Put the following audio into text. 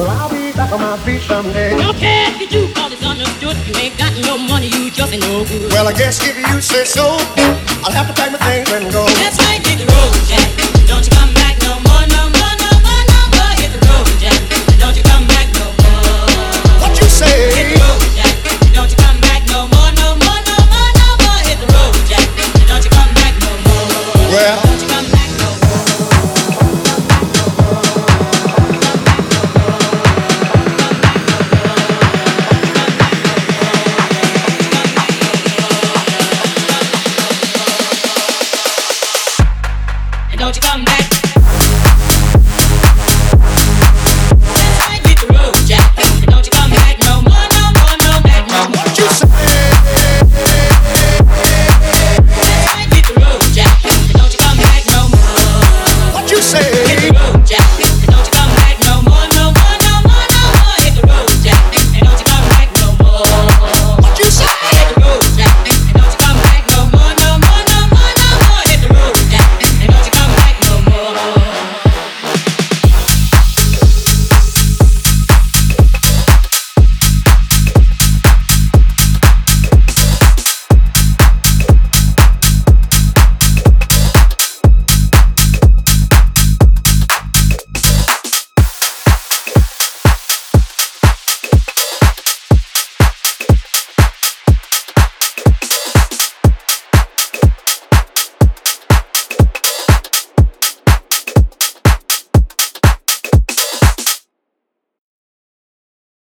But I'll be back on my feet someday. Don't care if you call is understood. You ain't got no money, you just ain't no good. Well, I guess if you say so, I'll have to pack my things and go. That's right.